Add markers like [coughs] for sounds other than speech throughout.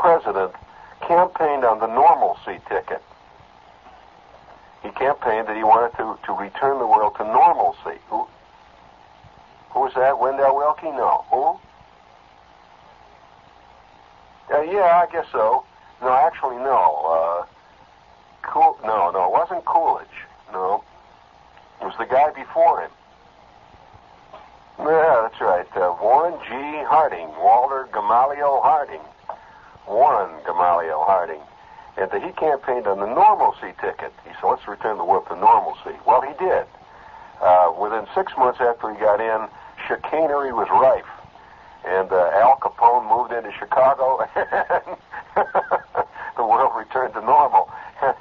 president campaigned on the normalcy ticket. He campaigned that he wanted to, to return the world to normalcy. Who, who was that? Wendell Willkie? No. Who? Uh, yeah, I guess so. No, actually, no. Uh, cool. No, no, it wasn't Coolidge. No, it was the guy before him. Yeah, that's right. Uh, Warren G. Harding, Walter Gamaliel Harding, Warren Gamaliel Harding, and uh, he campaigned on the normalcy ticket. He said, "Let's return the world to normalcy." Well, he did. Uh, within six months after he got in, chicanery was rife and uh, Al Capone moved into Chicago, [laughs] [laughs] the world returned to normal. [laughs]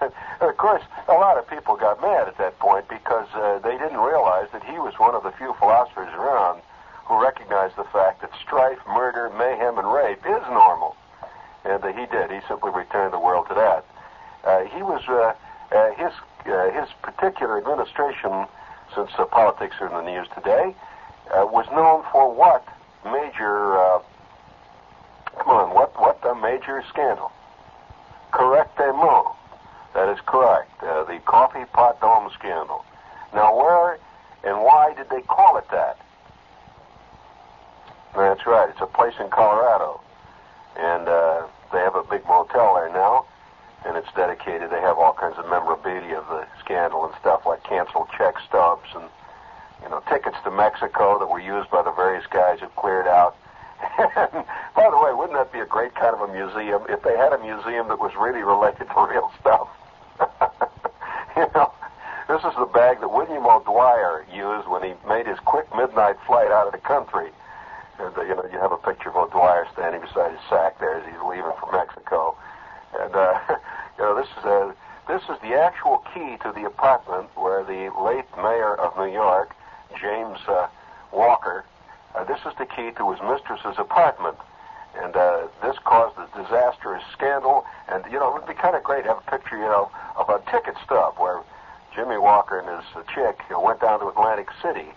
of course, a lot of people got mad at that point because uh, they didn't realize that he was one of the few philosophers around who recognized the fact that strife, murder, mayhem, and rape is normal. And uh, he did. He simply returned the world to that. Uh, he was uh, his his particular administration, since politics are in the news today, was known for what? major, come on, what, what a major scandal. Correctement. That is correct. The coffee pot dome scandal. Now, where and why did they call it that? That's right. It's a place in Colorado. And uh, a big motel there now. And it's dedicated. They have all kinds of memorabilia of the scandal and stuff like canceled check stubs and you know, tickets to Mexico that were used by the various guys who cleared out. [laughs] And by the way, wouldn't that be a great kind of a museum if they had a museum that was really related to real stuff? [laughs] you know, this is the bag that William O'Dwyer used when he made his quick midnight flight out of the country. And uh, you know, you have a picture of O'Dwyer standing beside his sack there as he's leaving for Mexico. And uh, [laughs] you know, this is a this is the actual key to the apartment where the late mayor of New York James uh, Walker. Uh, this is the key to his mistress's apartment. And uh, this caused a disastrous scandal. And, you know, it would be kind of great to have a picture, you know, of a ticket stub where Jimmy Walker and his uh, chick you went down to Atlantic City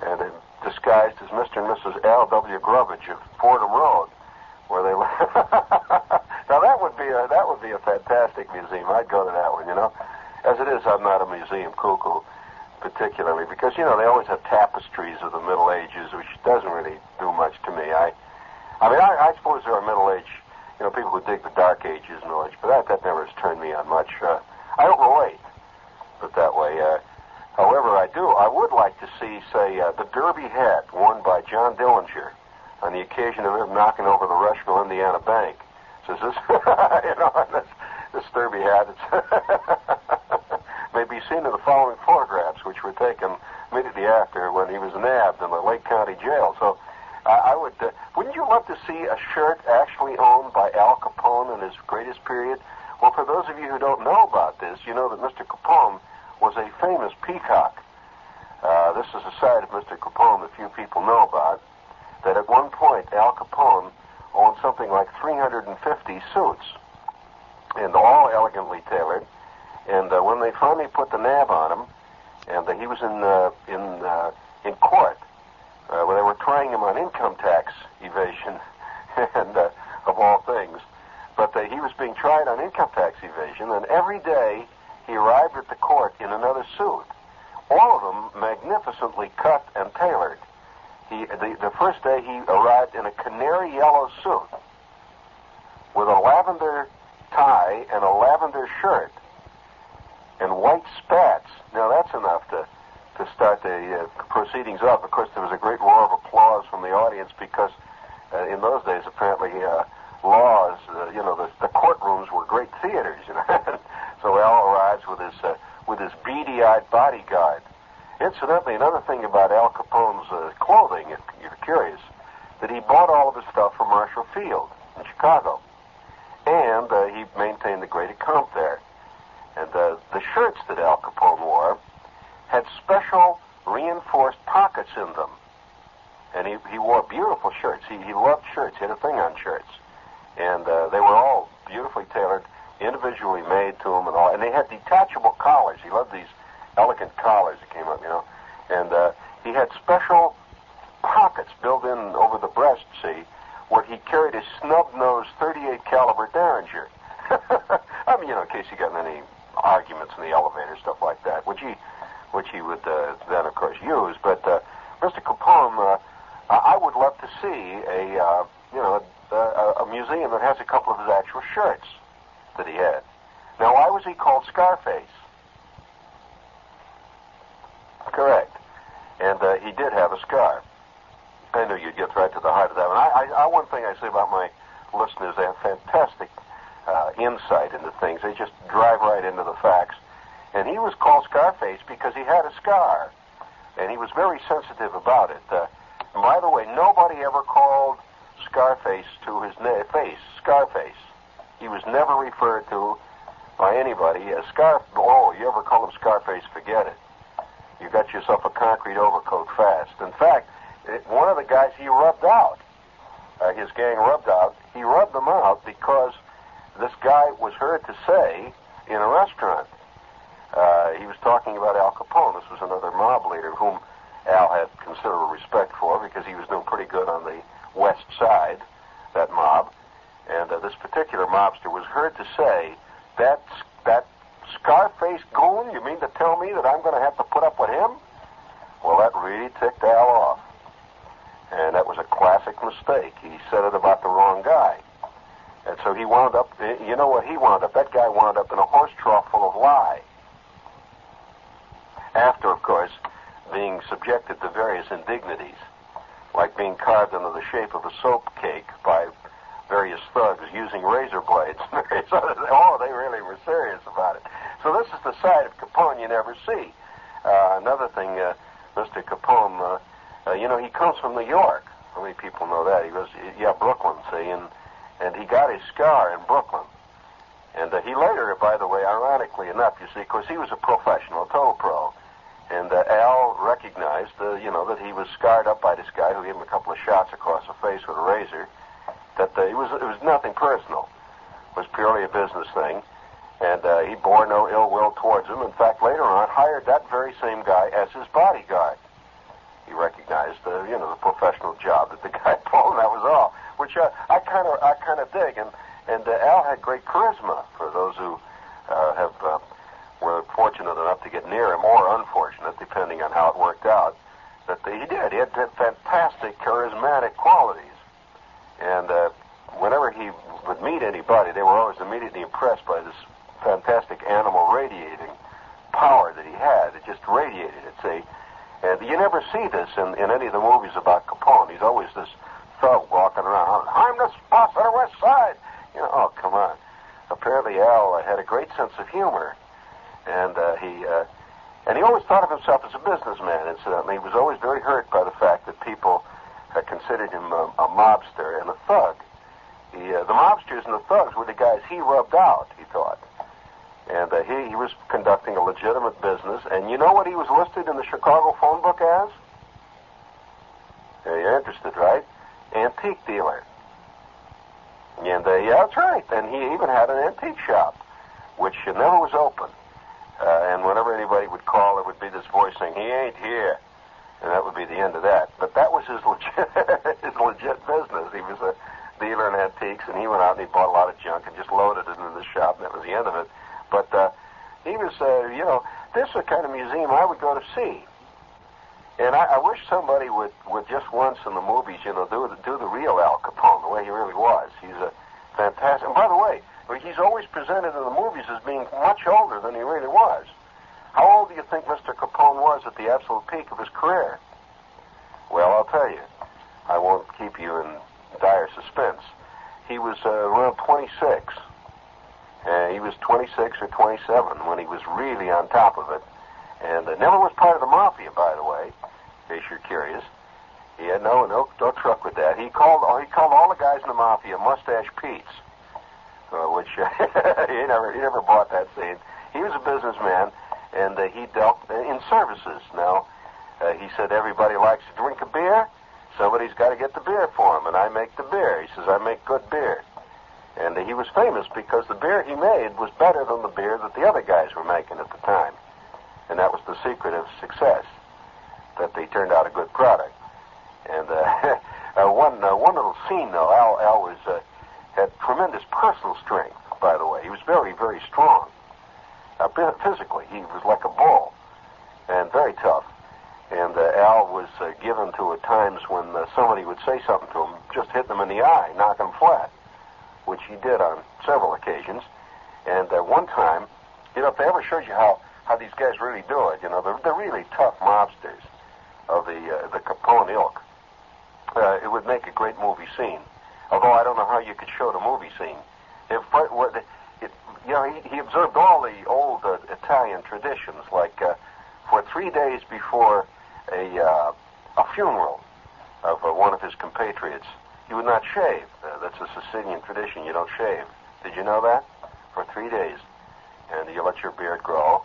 and uh, disguised as Mr. and Mrs. L.W. Grubbage of Fordham Road, where they [laughs] now that would be a that would be a fantastic museum. I'd go to that one, you know. As it is, I'm not a museum cuckoo particularly because you know they always have tapestries of the Middle Ages, which doesn't really do much to me. I, I mean, I, I suppose there are Middle Age, you know, people who dig the Dark Ages Middle Age, but that that never has turned me on much. Uh, I don't relate, but that way. Uh, however, I do. I would like to see, say, uh, the Derby hat worn by John Dillinger on the occasion of him knocking over the Rushville, Indiana Bank. Says this, [laughs] you know, this, this Derby hat. [laughs] May be seen in the following photographs, which were taken immediately after when he was nabbed in the Lake County Jail. So uh, I would, uh, wouldn't you love to see a shirt actually owned by Al Capone in his greatest period? Well, for those of you who don't know about this, you know that Mr. Capone was a famous peacock. Uh, this is a side of Mr. Capone that few people know about. That at one point Al Capone owned something like 350 suits, and all elegantly tailored. And uh, when they finally put the nab on him, and uh, he was in uh, in uh, in court uh, where they were trying him on income tax evasion, [laughs] and uh, of all things. But uh, he was being tried on income tax evasion, and every day he arrived at the court in another suit. All of them magnificently cut and tailored. He, the, the first day he arrived in a canary yellow suit with a lavender tie and a lavender shirt and white spats. Now that's enough to to start the uh, proceedings up. Of course, there was a great roar of applause from the audience because uh, in those days, apparently, uh, laws, uh, you know, the, the courtrooms were great theaters. You know, [laughs] so Al arrives with his uh, with his beady-eyed bodyguard. Incidentally, another thing about Al Capone's uh, clothing, if you're curious, that he bought all of his stuff from Marshall Field in Chicago, and uh, he maintained the great account there. And uh, the shirts that Al Capone wore had special reinforced pockets in them. And he, he wore beautiful shirts. He, he loved shirts. He had a thing on shirts. And uh, they were all beautifully tailored, individually made to him and all. And they had detachable collars. He loved these elegant collars that came up, you know. And uh, he had special pockets built in over the breast, see, where he carried his snub-nosed 38 38 caliber Derringer. [laughs] I mean, you know, in case he got in any arguments in the elevator, stuff like that, which he, which he would uh, then, of course, use. But uh, Mr. Capone, uh, I would love to see a, uh, you know, a, a museum that has a couple of his actual shirts that he had. Now, why was he called Scarface? Correct. And uh, he did have a scar. I knew you'd get right to the heart of that one. I, I, I one thing I say about my listeners, they have fantastic uh, insight into things. They just drive right into the facts. And he was called Scarface because he had a scar, and he was very sensitive about it. Uh, by the way, nobody ever called Scarface to his na- face Scarface. He was never referred to by anybody as Scar. Oh, you ever call him Scarface? Forget it. You got yourself a concrete overcoat fast. In fact, it, one of the guys he rubbed out, uh, his gang rubbed out, he rubbed them out because this guy was heard to say in a restaurant, uh, he was talking about Al Capone. This was another mob leader whom Al had considerable respect for because he was doing pretty good on the west side, that mob. And uh, this particular mobster was heard to say, that, that Scarface goon, you mean to tell me that I'm going to have to put up with him? Well, that really ticked Al off. And that was a classic mistake. He said it about the wrong guy. And so he wound up, you know what he wound up? That guy wound up in a horse trough full of lye. After, of course, being subjected to various indignities, like being carved into the shape of a soap cake by various thugs using razor blades. [laughs] oh, they really were serious about it. So this is the side of Capone you never see. Uh, another thing, uh, Mr. Capone, uh, uh, you know, he comes from New York. How many people know that? He was, yeah, Brooklyn, see, and and he got his scar in Brooklyn. And uh, he later, by the way, ironically enough, you see, because he was a professional, a total pro, and uh, Al recognized, uh, you know, that he was scarred up by this guy who gave him a couple of shots across the face with a razor. That uh, it was it was nothing personal. It was purely a business thing, and uh, he bore no ill will towards him. In fact, later on, hired that very same guy as his bodyguard. He recognized, uh, you know, the professional job that the [laughs] guy pulled, and that was all. Which uh, I kind of I kind of dig, and and uh, Al had great charisma for those who uh, have uh, were fortunate enough to get near him, or unfortunate, depending on how it worked out. That he did. He had fantastic charismatic qualities, and uh, whenever he would meet anybody, they were always immediately impressed by this fantastic animal radiating power that he had. It just radiated. It's a and you never see this in, in any of the movies about Capone. He's always this thug walking around. I'm the boss of the West Side. You know, oh come on. Apparently, Al had a great sense of humor, and uh, he uh, and he always thought of himself as a businessman. Incidentally, he was always very hurt by the fact that people uh, considered him a, a mobster and a thug. Uh, the mobsters and the thugs were the guys he rubbed out. He thought, and uh, he he was conducting a legitimate business. And you know what he was listed in the Chicago phone book as? Yeah, you're interested, right? Antique dealer. And uh, yeah, that's right. And he even had an antique shop, which never was open. Uh, and whenever anybody would call, there would be this voice saying, "He ain't here," and that would be the end of that. But that was his [laughs] legit his legit business. He was a dealer in antiques, and he went out and he bought a lot of junk and just loaded it into the shop, and that was the end of it. But uh, he was, uh, you know, this is the kind of museum I would go to see. And I, I wish somebody would, would just once in the movies, you know, do the, do the real Al Capone, the way he really was. He's a fantastic. And by the way, he's always presented in the movies as being much older than he really was. How old do you think Mr. Capone was at the absolute peak of his career? Well, I'll tell you. I won't keep you in dire suspense. He was uh, around 26. Uh, he was 26 or 27 when he was really on top of it. And uh, never was part of the mafia, by the way, in case you're curious. He had no no no truck with that. He called he called all the guys in the mafia Mustache Pete's, uh, which [laughs] he never he never bought that scene. He was a businessman, and uh, he dealt in services. Now, uh, he said everybody likes to drink a beer. Somebody's got to get the beer for him, and I make the beer. He says I make good beer, and uh, he was famous because the beer he made was better than the beer that the other guys were making at the time, and that was the secret of success. That they turned out a good product. And uh, [laughs] uh, one uh, one little scene though, Al Al was uh, had tremendous personal strength, by the way. He was very, very strong. Uh, physically, he was like a bull and very tough. And uh, Al was uh, given to at times when uh, somebody would say something to him, just hit them in the eye, knock him flat, which he did on several occasions. And uh, one time, you know, if they ever showed you how, how these guys really do it, you know, they're, they're really tough mobsters of the uh, the Capone ilk. Uh, it would make a great movie scene. Although I don't know how you could show the movie scene. If what it, you know, he, he observed all the old uh, Italian traditions, like uh, for three days before a uh, a funeral of uh, one of his compatriots, he would not shave. Uh, that's a Sicilian tradition. You don't shave. Did you know that? For three days, and you let your beard grow.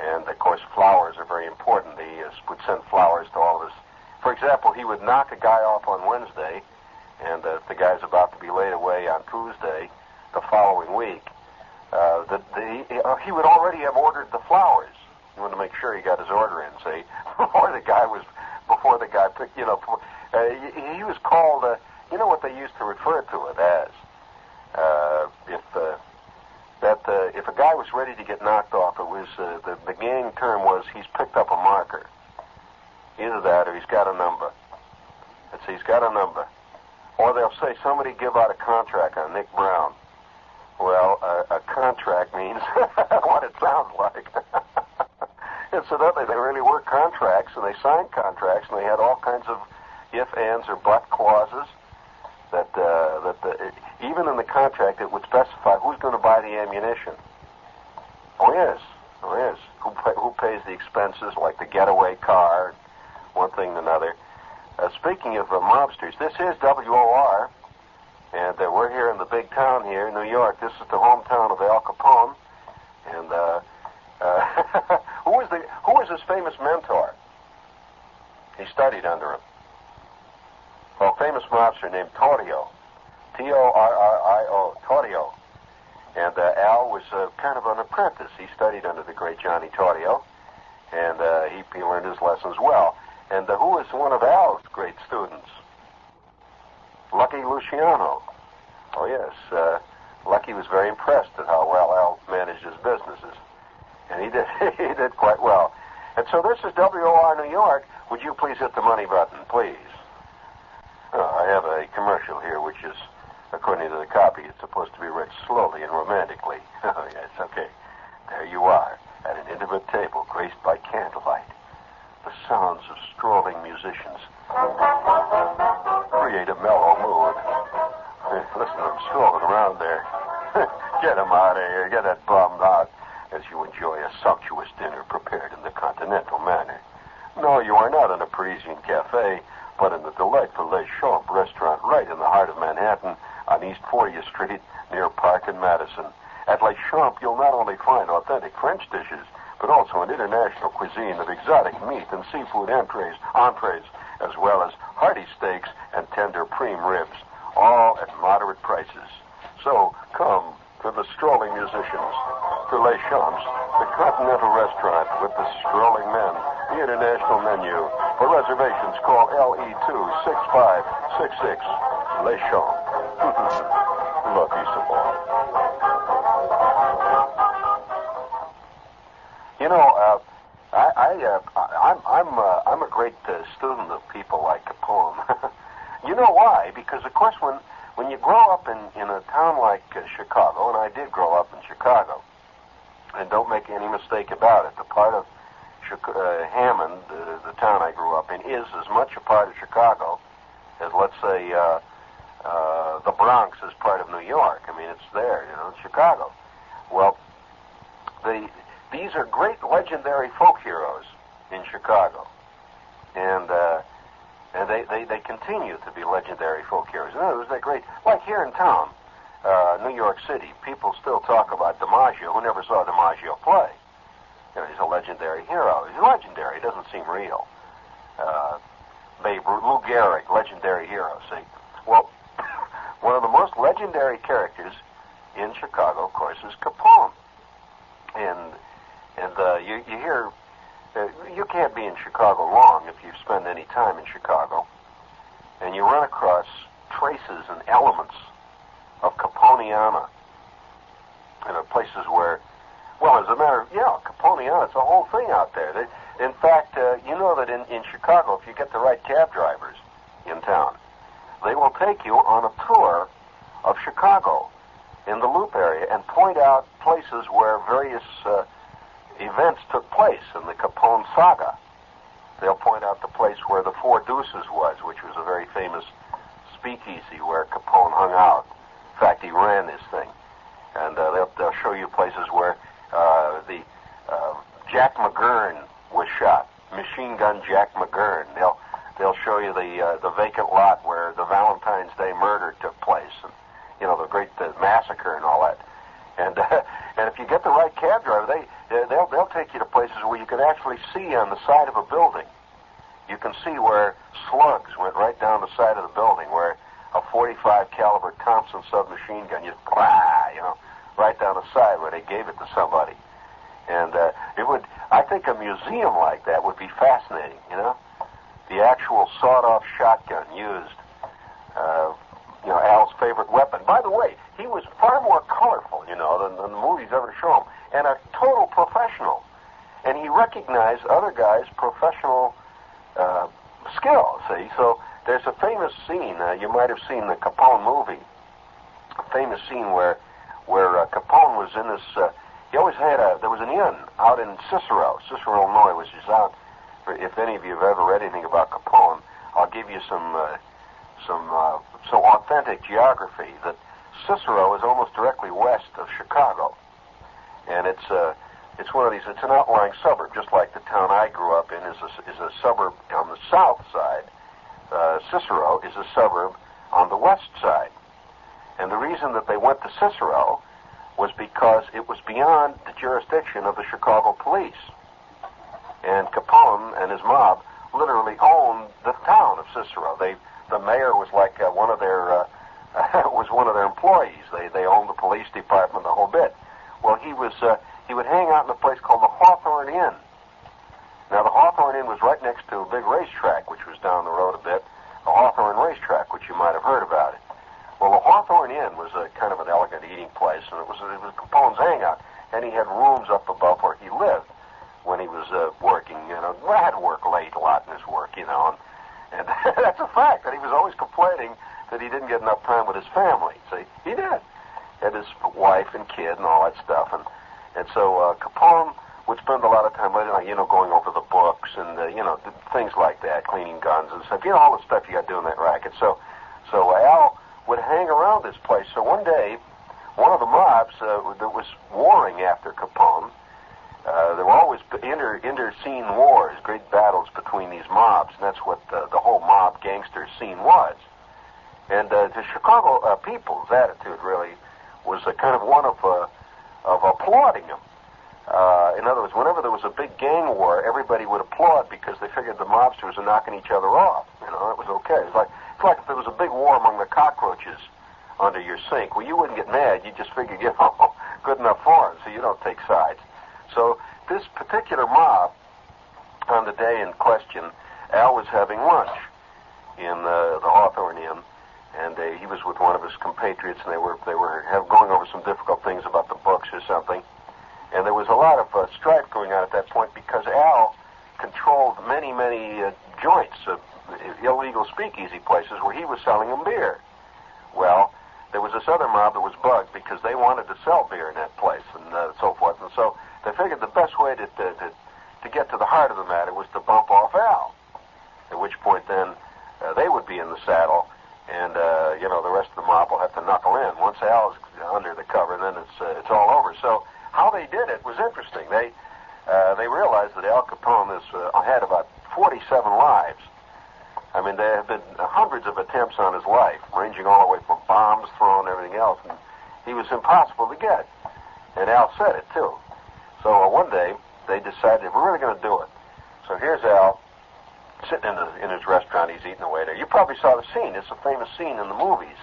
And of course, flowers are very important. He uh, would send flowers to all of his. For example, he would knock a guy off on Wednesday, and uh, the guy's about to be laid away on Tuesday, the following week. Uh, the, the, uh, he would already have ordered the flowers. He wanted to make sure he got his order in, see, [laughs] before the guy was, before the guy picked, you know, uh, he, he was called, uh, you know what they used to refer to it as? Uh, if uh, that uh, if a guy was ready to get knocked off, it was uh, the the gang term was he's picked up a marker. Either that or he's got a number. It's he's got a number. Or they'll say somebody give out a contract on Nick Brown. Well, a, a contract means [laughs] what it sounds like. [laughs] Incidentally, they really were contracts, and they signed contracts, and they had all kinds of if, ands, or but clauses that uh, that the, even in the contract it would specify who's going to buy the ammunition. Oh yes, oh yes. Who pay, who pays the expenses like the getaway car, one thing and another. Uh, speaking of uh, mobsters, this is WOR, and uh, we're here in the big town here, New York. This is the hometown of Al Capone, and uh, uh, [laughs] who was the who was his famous mentor? He studied under him. Well, a famous mobster named Torrio, T-O-R-R-I-O, Torrio, and uh, Al was uh, kind of an apprentice. He studied under the great Johnny Torrio, and uh, he, he learned his lessons well. And uh, who was one of Al's great students? Lucky Luciano. Oh, yes. Uh, Lucky was very impressed at how well Al managed his businesses. And he did, [laughs] he did quite well. And so this is WOR New York. Would you please hit the money button, please? Oh, I have a commercial here, which is, according to the copy, it's supposed to be read slowly and romantically. [laughs] Oh, yes, okay. There you are, at an intimate table graced by candlelight the sounds of strolling musicians create a mellow mood. Listen to them strolling around there. [laughs] get them out of here. Get that bum out as you enjoy a sumptuous dinner prepared in the continental manner. No, you are not in a Parisian cafe, but in the delightful Les Champs restaurant right in the heart of Manhattan on East 40th Street near Park and Madison. At Les Champs, you'll not only find authentic French dishes, but also an international cuisine of exotic meat and seafood entrees, entrees, as well as hearty steaks and tender prime ribs, all at moderate prices. So come to the strolling musicians, to Les Champs, the continental restaurant with the strolling men, the international menu. For reservations, call LE26566 Les Champs. [laughs] I'm, I'm, uh, I'm a great uh, student of people like Capone. [laughs] you know why? Because of course, when when you grow up in in a town like uh, Chicago, and I did grow up in Chicago, and don't make any mistake about it, the part of uh, Hammond, uh, the town I grew up in, is as much a part of Chicago as, let's say, uh, uh, the Bronx is part of New York. I mean, it's there, you know, it's Chicago. Well, the these are great legendary folk heroes in Chicago. And, uh, and they, they, they continue to be legendary folk heroes. In other words, they're great. Like here in town, uh, New York City, people still talk about DiMaggio, who never saw DiMaggio play. You know, he's a legendary hero. He's legendary. He doesn't seem real. Uh, Babe Lou Gehrig, legendary hero. See, well, [coughs] one of the most legendary characters in Chicago, of course, is Capone. And and uh, you, you hear, uh, you can't be in Chicago long if you spend any time in Chicago. And you run across traces and elements of Caponiana. Are places where, well, as a matter of, yeah, Caponiana, it's a whole thing out there. They, in fact, uh, you know that in, in Chicago, if you get the right cab drivers in town, they will take you on a tour of Chicago in the Loop area and point out places where various uh, events took place in the Capone saga. They'll point out the place where the Four Deuces was, which was a very famous speakeasy where Capone hung out. In fact, he ran this thing. And uh, they'll, they'll show you places where uh, the uh, Jack McGurn was shot, machine gun Jack McGurn. They'll they'll show you the uh, the vacant lot where the Valentine's Day murder took place, and you know the great the massacre and all that. And uh, [laughs] and if you get the right cab driver, they they'll they'll take you to places where you can actually see on the side of a building. You can see where slugs went right down the side of the building, where a 45 caliber Thompson submachine gun just blah, you know, right down the side where they gave it to somebody. And uh, it would, I think, a museum like that would be fascinating. You know, the actual sawed-off shotgun used. Uh, you know, Al's favorite weapon. By the way, he was far more colorful, you know, than, than the movies ever show him, and a total professional. And he recognized other guys' professional uh, skill. See, so there's a famous scene uh, you might have seen the Capone movie. A famous scene where where uh, Capone was in this. Uh, he always had a. There was an inn out in Cicero, Cicero, Illinois, which is out. If any of you have ever read anything about Capone, I'll give you some uh, some uh, so authentic geography that Cicero is almost directly west of Chicago, and it's uh, it's one of these. It's an outlying suburb, just like the town I grew up in is a, is a suburb on the south side. Uh, Cicero is a suburb on the west side, and the reason that they went to Cicero was because it was beyond the jurisdiction of the Chicago police. And Capone and his mob literally owned the town of Cicero. They the mayor was like uh, one of their uh, [laughs] was one of their employees. They they owned the police department, the whole bit. Well, he was uh, he would hang out in a place called the Hawthorne Inn. Now, the Hawthorne Inn was right next to a big racetrack, which was down the road a bit, the Hawthorne Racetrack, which you might have heard about it. Well, the Hawthorne Inn was a kind of an elegant eating place, and it was it was Capone's hangout, and he had rooms up above where he lived when he was uh, working. You know, I had to work late a lot in his work, you know, and [laughs] that's a fact that he was always complaining that he didn't get enough time with his family. See, he did. Had his wife and kid and all that stuff. And and so uh, Capone would spend a lot of time, you know, going over the books and uh, you know things like that, cleaning guns and stuff. You know, all the stuff you got to do in that racket. So, so Al would hang around this place. So one day, one of the mobs uh, that was warring after Capone uh, there were always inter inter scene wars, great battles between these mobs, and that's what the, the whole mob gangster scene was. And uh, the Chicago uh, people's attitude really was a kind of one of uh, of applauding them. Uh, in other words, whenever there was a big gang war, everybody would applaud because they figured the mobsters were knocking each other off. You know, it was okay. It's like it's like if there was a big war among the cockroaches under your sink. Well, you wouldn't get mad. You just figured, [laughs] you know, good enough for them, so you don't take sides. So this particular mob, on the day in question, Al was having lunch in the, the Hawthorne Inn, and uh, he was with one of his compatriots, and they were they were have, going over some difficult things about the books or something. And there was a lot of uh, strife going on at that point because Al controlled many many uh, joints, uh, illegal speakeasy places where he was selling them beer. Well, there was this other mob that was bugged because they wanted to sell beer in that place and uh, so forth, and so they figured the best way to, to, to, to get to the heart of the matter was to bump off Al. At which point then uh, they would be in the saddle, and uh, you know the rest of the mob will have to knuckle in. Once Al's under the cover, then it's uh, it's all over. So how they did it was interesting. They uh, they realized that Al Capone has uh, had about 47 lives. I mean, there have been hundreds of attempts on his life, ranging all the way from bombs thrown everything else, and he was impossible to get. And Al said it too. So uh, one day they decided we're really going to do it. So here's Al sitting in, the, in his restaurant. He's eating away there. You probably saw the scene. It's a famous scene in the movies.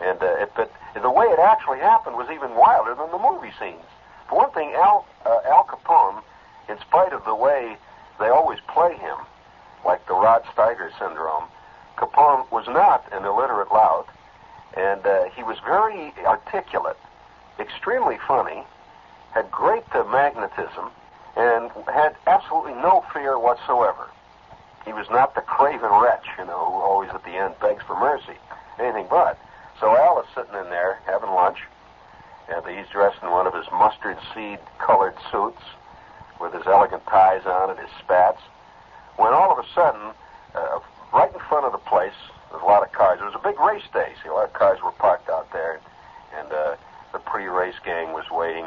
And uh, it, but the way it actually happened was even wilder than the movie scenes. For one thing, Al uh, Al Capone, in spite of the way they always play him, like the Rod Steiger syndrome, Capone was not an illiterate lout, and uh, he was very articulate, extremely funny, had great magnetism, and had absolutely no fear whatsoever. He was not the craven wretch, you know, who always at the end begs for mercy. Anything but. So Al is sitting in there having lunch, and he's dressed in one of his mustard seed colored suits with his elegant ties on and his spats. When all of a sudden, uh, right in front of the place, there's a lot of cars. It was a big race day. See, a lot of cars were parked out there, and uh, the pre-race gang was waiting.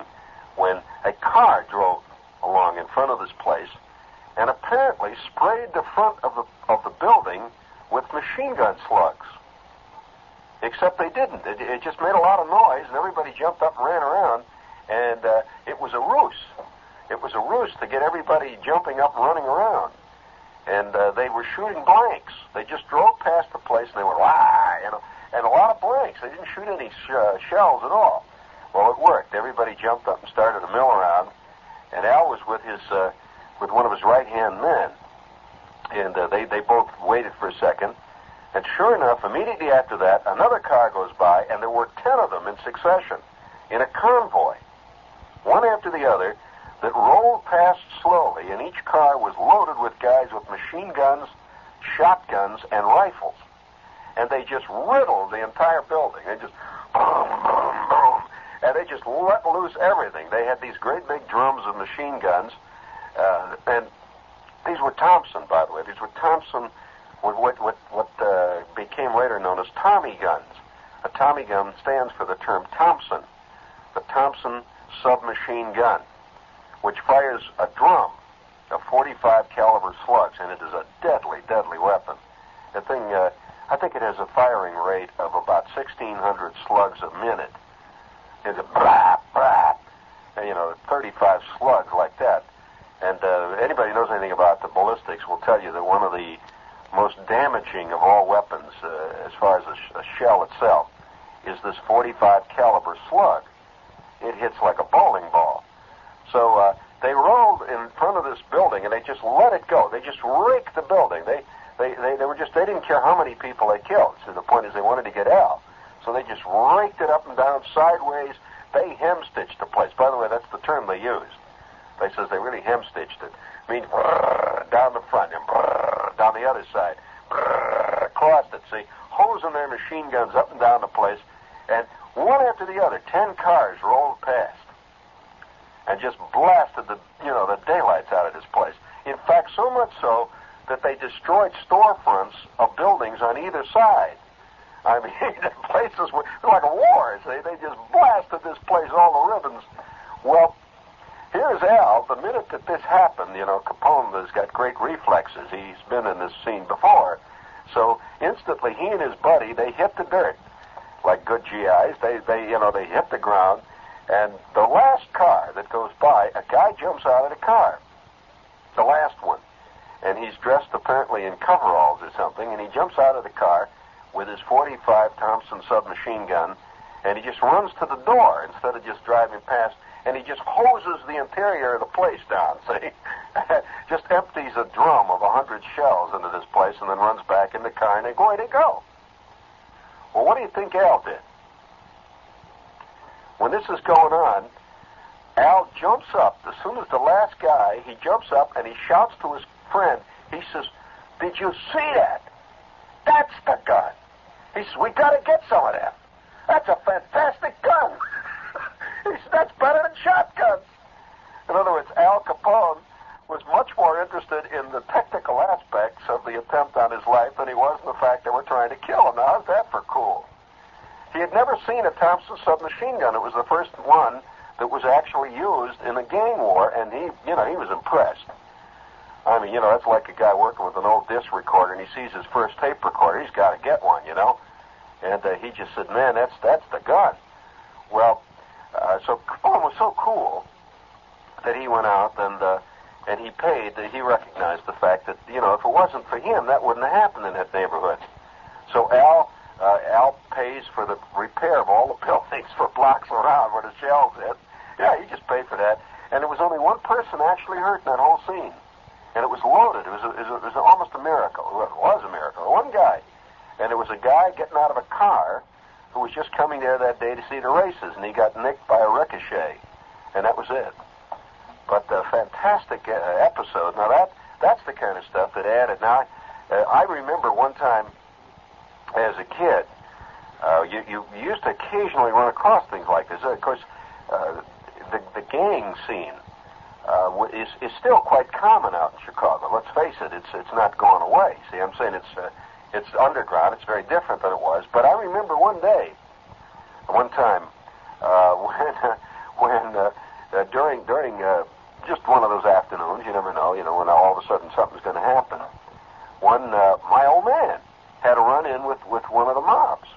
When a car drove along in front of this place, and apparently sprayed the front of the of the building with machine gun slugs. Except they didn't. It, it just made a lot of noise, and everybody jumped up and ran around. And uh, it was a ruse. It was a ruse to get everybody jumping up and running around. And uh, they were shooting blanks. They just drove past the place, and they went, ah, You know, and a lot of blanks. They didn't shoot any sh- uh, shells at all. Well, it worked. Everybody jumped up and started to mill around. And Al was with his uh, with one of his right hand men, and uh, they they both waited for a second and sure enough, immediately after that, another car goes by, and there were ten of them in succession, in a convoy, one after the other, that rolled past slowly, and each car was loaded with guys with machine guns, shotguns, and rifles. And they just riddled the entire building. They just. [clears throat] And they just let loose everything. They had these great big drums of machine guns. Uh, and these were Thompson, by the way. These were Thompson what what what uh, became later known as Tommy guns. A Tommy gun stands for the term Thompson, the Thompson submachine gun, which fires a drum of 45 caliber slugs, and it is a deadly, deadly weapon. The thing, uh, I think it has a firing rate of about 1,600 slugs a minute. It's a and, you know, 35 slugs like that. And uh, anybody who knows anything about the ballistics will tell you that one of the most damaging of all weapons, uh, as far as a, sh- a shell itself, is this 45 caliber slug. It hits like a bowling ball. So uh, they rolled in front of this building and they just let it go. They just raked the building. They, they, they, they were just they didn't care how many people they killed. So the point is they wanted to get out. So they just raked it up and down sideways. They hemstitched the place. By the way, that's the term they used. They says they really hemstitched it. I mean, down the front and down the other side, across it. See, hosing their machine guns up and down the place, and one after the other, ten cars rolled past and just blasted the you know the daylights out of this place. In fact, so much so that they destroyed storefronts of buildings on either side. I mean, [laughs] places were like a war. See, they just blasted this place all the ribbons. Well, here's Al. The minute that this happened, you know, Capone has got great reflexes. He's been in this scene before. So instantly, he and his buddy they hit the dirt like good GIs. They they you know they hit the ground, and the last car that goes by, a guy jumps out of the car. The last one, and he's dressed apparently in coveralls or something, and he jumps out of the car with his 45 Thompson submachine gun, and he just runs to the door instead of just driving past and he just hoses the interior of the place down, [laughs] see? [laughs] just empties a drum of a hundred shells into this place and then runs back in the car and they go. Well, what do you think Al did? When this is going on, Al jumps up. As soon as the last guy, he jumps up and he shouts to his friend. He says, Did you see that? That's the gun. He says, We got to get some of that. That's a fantastic gun. [laughs] he says, That's better than shotguns. In other words, Al Capone was much more interested in the technical aspects of the attempt on his life than he was in the fact that were trying to kill him. Now, how's that for cool? He had never seen a Thompson submachine gun. It was the first one that was actually used in a gang war, and he, you know, he was impressed. I mean, you know, that's like a guy working with an old disc recorder, and he sees his first tape recorder. He's got to get one, you know. And uh, he just said, "Man, that's that's the gun." Well, uh, so Capone was so cool that he went out and uh, and he paid. He recognized the fact that you know if it wasn't for him, that wouldn't have happened in that neighborhood. So Al uh, Al pays for the repair of all the [laughs] buildings for blocks around where the shells hit. Yeah, he just paid for that. And there was only one person actually hurt in that whole scene, and it was loaded. It was a, it was, a, it was almost a miracle. It was a miracle. One guy, and it was a guy getting out of a car who was just coming there that day to see the races, and he got nicked by a ricochet, and that was it. But a fantastic uh, episode. Now that that's the kind of stuff that added. Now, uh, I remember one time as a kid, uh, you, you used to occasionally run across things like this. Of course, uh, the, the gang scene uh, is, is still quite common out in Chicago. Let's face it, it's, it's not going away. See, I'm saying it's, uh, it's underground. It's very different than it was. But I remember one day, one time, uh, [laughs] when, when uh, uh, during, during uh, just one of those afternoons, you never know, you know, when all of a sudden something's going to happen, one, uh, my old man had a run-in with, with one of the mobs.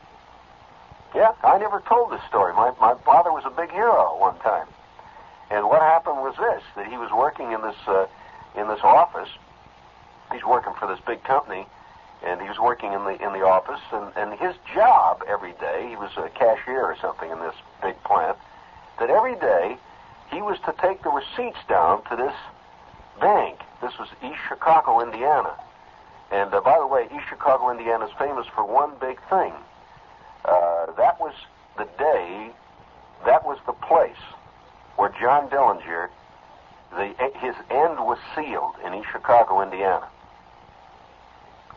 Yeah, I never told this story. My, my father was a big hero one time. And what happened was this, that he was working in this, uh, in this office. He's working for this big company, and he was working in the, in the office, and, and his job every day, he was a cashier or something in this big plant, that every day he was to take the receipts down to this bank. This was East Chicago, Indiana. And uh, by the way, East Chicago, Indiana is famous for one big thing. Uh, that was the day, that was the place where John Dillinger, the, his end was sealed in East Chicago, Indiana.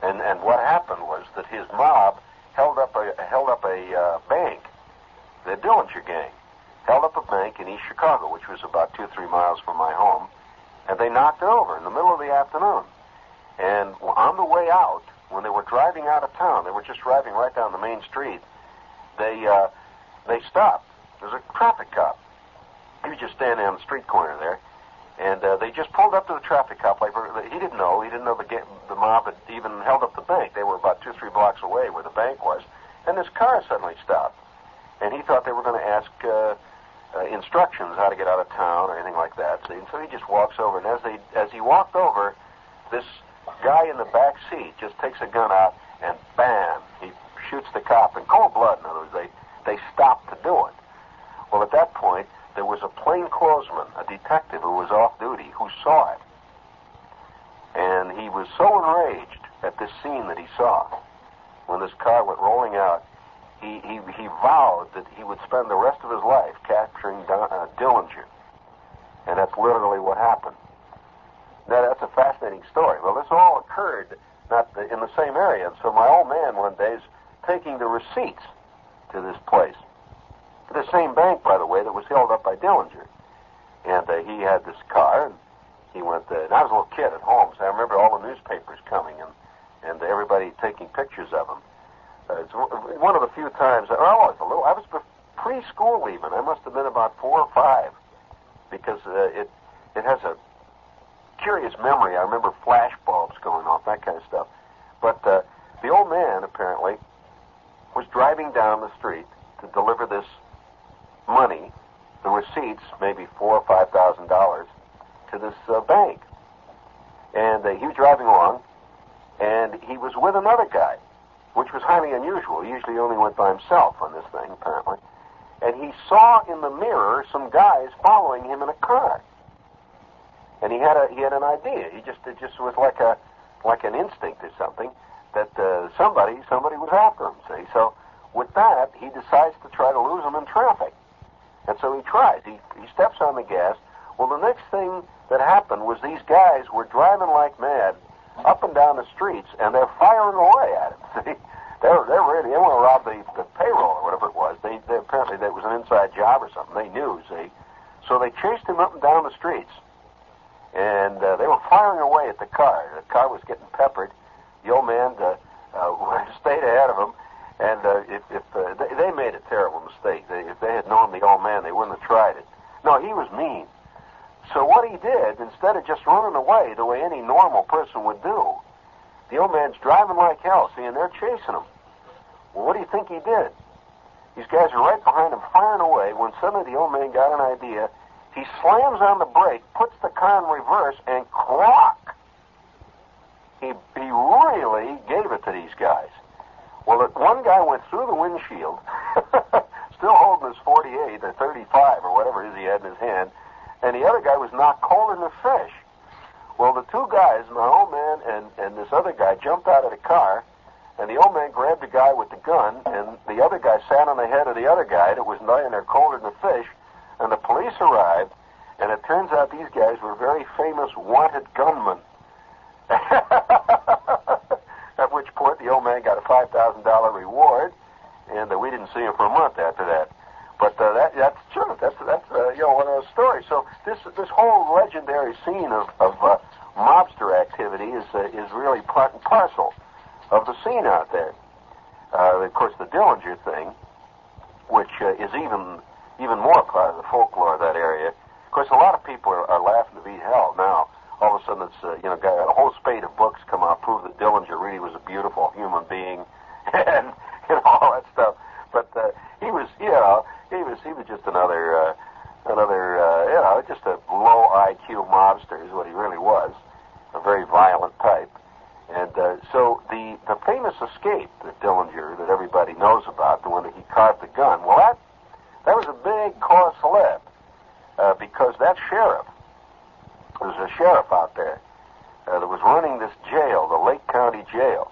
And, and what happened was that his mob held up a, held up a uh, bank, the Dillinger gang, held up a bank in East Chicago, which was about two, three miles from my home, and they knocked it over in the middle of the afternoon. And on the way out, when they were driving out of town, they were just driving right down the main street. They uh, they stopped. There's a traffic cop. He was just standing on the street corner there, and uh, they just pulled up to the traffic cop. Like he didn't know. He didn't know the the mob had even held up the bank. They were about two, three blocks away where the bank was, and this car suddenly stopped. And he thought they were going to ask uh, uh, instructions how to get out of town or anything like that. So, and so he just walks over, and as they as he walked over, this guy in the back seat just takes a gun out and bam, he shoots the cop in cold blood. In other words, they they stop to do it. Well, at that point, there was a plainclothesman, a detective who was off duty, who saw it, and he was so enraged at this scene that he saw when this car went rolling out. He, he, he vowed that he would spend the rest of his life capturing Don, uh, Dillinger. And that's literally what happened. Now, that's a fascinating story. Well, this all occurred not the, in the same area. And so my old man one day is taking the receipts to this place. The same bank, by the way, that was held up by Dillinger. And uh, he had this car, and he went there. And I was a little kid at home, so I remember all the newspapers coming and, and everybody taking pictures of him. Uh, it's one of the few times, or I was a little, I was preschool even. I must have been about four or five because uh, it, it has a curious memory. I remember flash bulbs going off, that kind of stuff. But uh, the old man apparently was driving down the street to deliver this money, the receipts, maybe four or five thousand dollars, to this uh, bank. And uh, he was driving along, and he was with another guy, which was highly unusual. He usually only went by himself on this thing, apparently. And he saw in the mirror some guys following him in a car and he had a he had an idea. He just it just was like a like an instinct or something that uh, somebody somebody was after him. See, so with that he decides to try to lose him in traffic, and so he tries. He he steps on the gas. Well, the next thing that happened was these guys were driving like mad up and down the streets, and they're firing away at him. [laughs] See, they're they're ready. They want to rob the, the payroll or whatever it was. They, they apparently that was an inside job or something. They knew. See, so they chased him up and down the streets and uh, they were firing away at the car. The car was getting peppered. The old man uh, uh, [laughs] stayed ahead of them, and uh, if, if uh, they, they made a terrible mistake. They, if they had known the old man, they wouldn't have tried it. No, he was mean. So what he did, instead of just running away the way any normal person would do, the old man's driving like hell, see, and they're chasing him. Well, what do you think he did? These guys are right behind him, firing away, when suddenly the old man got an idea he slams on the brake, puts the car in reverse, and clock. He, he really gave it to these guys. Well, one guy went through the windshield, [laughs] still holding his 48 or 35 or whatever it is he had in his hand, and the other guy was knocked cold in the fish. Well, the two guys, my old man and, and this other guy, jumped out of the car, And the old man grabbed the guy with the gun, and the other guy sat on the head of the other guy that was lying there colder than a fish. And the police arrived, and it turns out these guys were very famous wanted gunmen. [laughs] Point the old man got a five thousand dollar reward, and uh, we didn't see him for a month after that. But uh, that, that's true. That's that's uh, you know one of those stories. So this this whole legendary scene of, of uh, mobster activity is uh, is really part and parcel of the scene out there. Uh, of course, the Dillinger thing, which uh, is even even more part of the folklore of that area. Of course, a lot of people are, are laughing to beat hell now. All of a sudden, it's uh, you know got a whole spate of books come out prove that Dillinger really was a beautiful human being, [laughs] and you know all that stuff. But uh, he was, you know, he was he was just another uh, another uh, you know just a low IQ mobster is what he really was, a very violent type. And uh, so the the famous escape that Dillinger that everybody knows about, the one that he carved the gun, well that that was a big cause celeb uh, because that sheriff, there was a sheriff out there uh, that was running this jail, the Lake County Jail,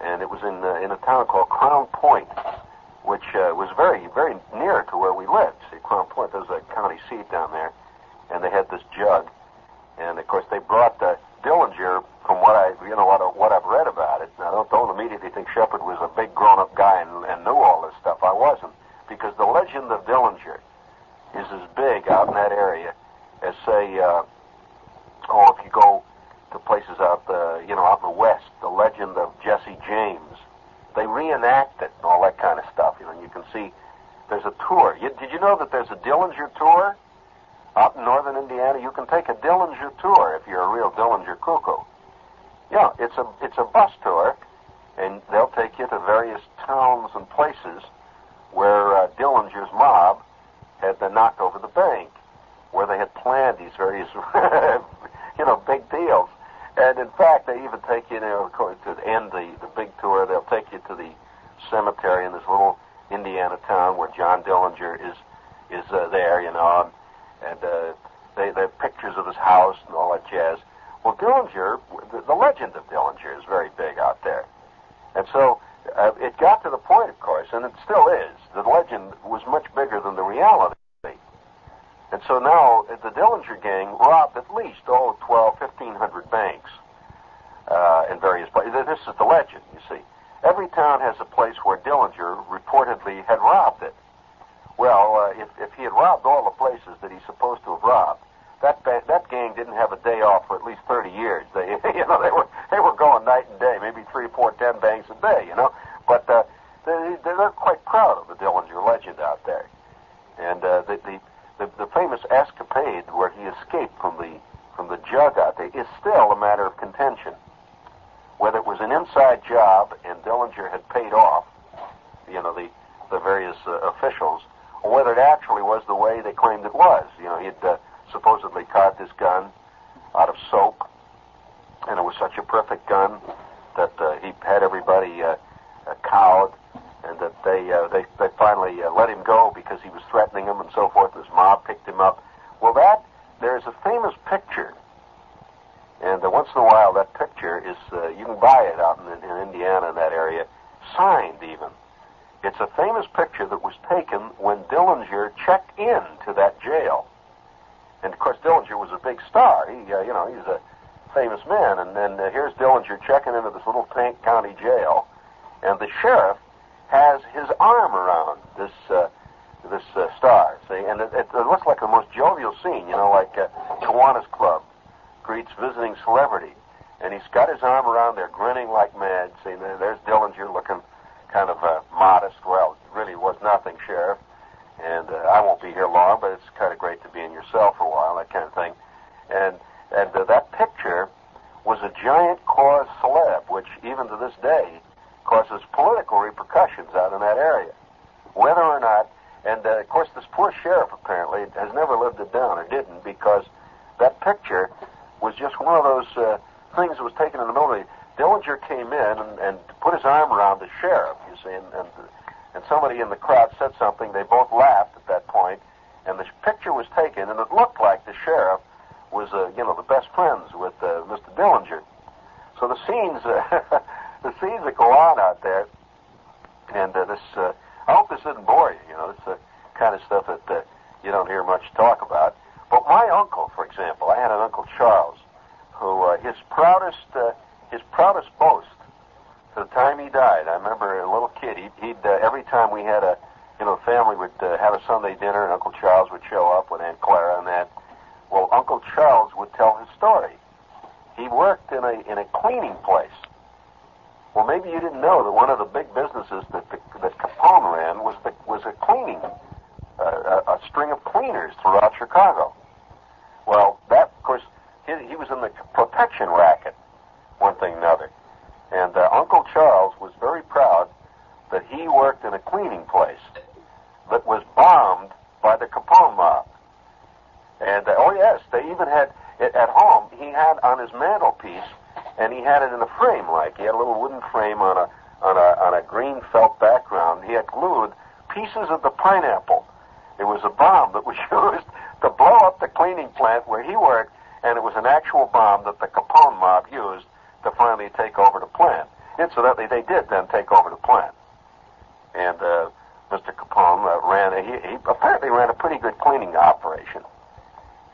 and it was in uh, in a town called Crown Point, which uh, was very very near to where we lived. See, Crown Point, there's a county seat down there, and they had this jug, and of course they brought uh, Dillinger. From what I you know what what I've read about it, now don't don't immediately think Shepherd was a big grown up guy and, and knew all this stuff. I wasn't because the legend of Dillinger is as big out in that area as, say, uh, oh, if you go to places out, the, you know, out in the west, the legend of Jesse James. They reenact it and all that kind of stuff. You know, you can see there's a tour. You, did you know that there's a Dillinger tour out in northern Indiana? You can take a Dillinger tour if you're a real Dillinger cuckoo. Yeah, it's a it's a bus tour, and they'll take you to various towns and places where uh, Dillinger's mob had been knocked over the bank, where they had planned these various, [laughs] you know, big deals. And in fact, they even take you, you know, to end the, the big tour, they'll take you to the cemetery in this little Indiana town where John Dillinger is is uh, there, you know, and, and uh, they they have pictures of his house and all that jazz. Well, Dillinger, the, the legend of Dillinger is very big out there, and so uh, it got to the point, of course, and it still is. The legend was much bigger than the reality. And so now the Dillinger gang robbed at least, oh, 12, 1,500 banks uh, in various places. This is the legend, you see. Every town has a place where Dillinger reportedly had robbed it. Well, uh, if, if he had robbed all the places that he's supposed to have robbed, that ba- that gang didn't have a day off for at least 30 years. They, [laughs] you know, they were they were going night and day, maybe three, four, ten banks a day, you know. But uh, they, they're quite proud of the Dillinger legend out there, and uh, the, the the the famous escapade where he escaped from the from the jug out there is still a matter of contention. Whether it was an inside job and Dillinger had paid off, you know, the the various uh, officials, or whether it actually was the way they claimed it was. You know, he'd uh, supposedly carved this gun out of soap, and it was such a perfect gun that uh, he had everybody uh, uh, cowed, that they uh, they they finally uh, let him go because he was threatening them and so forth. His mob picked him up. Well, that there's a famous picture, and uh, once in a while that picture is uh, you can buy it out in, in Indiana in that area, signed even. It's a famous picture that was taken when Dillinger checked in to that jail. And of course, Dillinger was a big star. He, uh, you know, he's a famous man. And then uh, here's Dillinger checking into this little Tank County jail, and the sheriff has his arm around this uh, this uh, star. See, and it, it, it looks like the most jovial scene. You know, like uh, Kiwanis Club greets visiting celebrity, and he's got his arm around there, grinning like mad. See, there's Dillinger looking kind of uh, modest. Well, really was nothing, sheriff and uh, I won't be here long, but it's kind of great to be in your cell for a while, that kind of thing. And and uh, that picture was a giant cause celeb, which even to this day causes political repercussions out in that area. Whether or not, and uh, of course this poor sheriff apparently has never lived it down, or didn't, because that picture was just one of those uh, things that was taken in the middle of Dillinger came in and, and put his arm around the sheriff, you see, and, and and somebody in the crowd said something. They both laughed at that point, and the picture was taken, and it looked like the sheriff was, uh, you know, the best friends with uh, Mr. Dillinger. So the scenes, uh, [laughs] the scenes to go on out there. And uh, this, uh, I hope this didn't bore you. You know, it's the kind of stuff that uh, you don't hear much talk about. But my uncle, for example, I had an uncle Charles, who uh, his proudest, uh, his proudest boast to the time he died. I remember a little kid. He'd, he'd uh, every time we had a, you know, family would uh, have a Sunday dinner, and Uncle Charles would show up with Aunt Clara and that. Well, Uncle Charles would tell his story. He worked in a in a cleaning place. Well, maybe you didn't know that one of the big businesses that the, that Capone ran was the, was a cleaning, uh, a, a string of cleaners throughout Chicago. Well, that of course he, he was in the protection racket, one thing another. And uh, Uncle Charles was very proud that he worked in a cleaning place that was bombed by the Capone mob. And uh, oh yes, they even had at home. He had on his mantelpiece, and he had it in a frame, like he had a little wooden frame on a on a on a green felt background. He had glued pieces of the pineapple. It was a bomb that was [laughs] used to blow up the cleaning plant where he worked, and it was an actual bomb that the Capone mob used to finally take over the plant. Incidentally, they did then take over the plant. And uh, Mr. Capone uh, ran, a, he, he apparently ran a pretty good cleaning operation.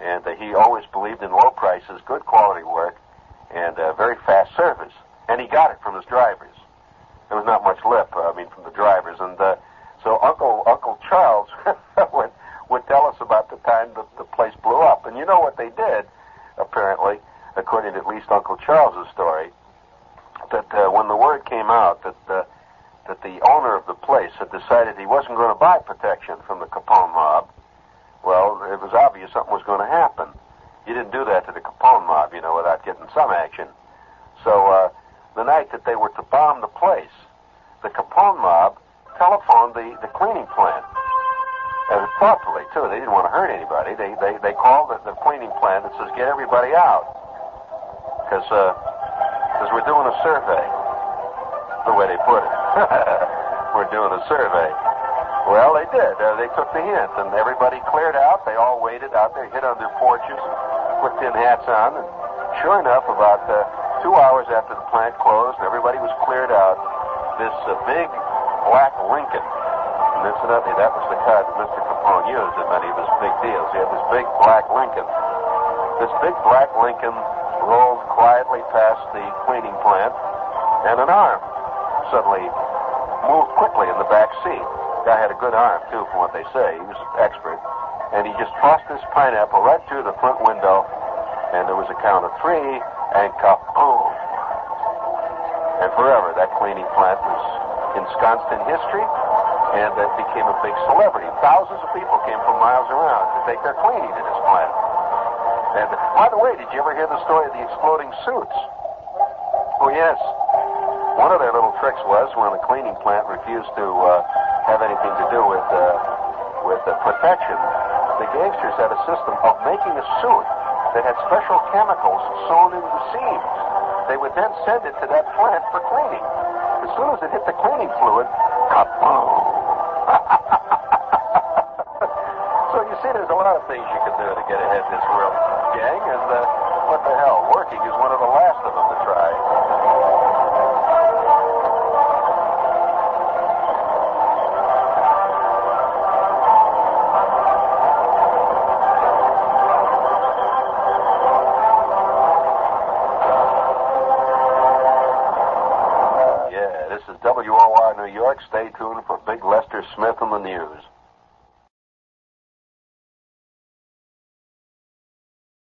And uh, he always believed in low prices, good quality work, and uh, very fast service. And he got it from his drivers. There was not much lip, uh, I mean, from the drivers. And uh, so Uncle Uncle Charles [laughs] would, would tell us about the time that the place blew up. And you know what they did, apparently? according to at least Uncle Charles's story, that uh, when the word came out that uh, that the owner of the place had decided he wasn't going to buy protection from the Capone mob, well, it was obvious something was going to happen. You didn't do that to the Capone mob, you know, without getting some action. So uh, the night that they were to bomb the place, the Capone mob telephoned the, the cleaning plant. And thoughtfully, too. They didn't want to hurt anybody. They, they, they called the, the cleaning plant and says, get everybody out because uh, we're doing a survey. The way they put it, [laughs] we're doing a survey. Well, they did. Uh, they took the hint, and everybody cleared out. They all waited out there, hid on their porches, put tin hats on, and sure enough, about uh, two hours after the plant closed, and everybody was cleared out. This uh, big black Lincoln, and incidentally, that was the car that Mr. Capone used in many of his big deals. He had this big black Lincoln. This big black Lincoln rolled quietly past the cleaning plant, and an arm suddenly moved quickly in the back seat. Guy had a good arm, too, from what they say. He was an expert. And he just tossed this pineapple right through the front window, and there was a count of three, and kaboom! And forever, that cleaning plant was ensconced in history, and it became a big celebrity. Thousands of people came from miles around to take their cleaning to this plant. And by the way, did you ever hear the story of the exploding suits? Oh, yes. One of their little tricks was when the cleaning plant refused to uh, have anything to do with uh, with uh, protection, the gangsters had a system of making a suit that had special chemicals sewn into the seams. They would then send it to that plant for cleaning. As soon as it hit the cleaning fluid, kaboom! [laughs] so you see, there's a lot of things you can do to get ahead in this world gang, and uh, what the hell, working is one of the last of them WOR New York. Stay tuned for Big Lester Smith in the news.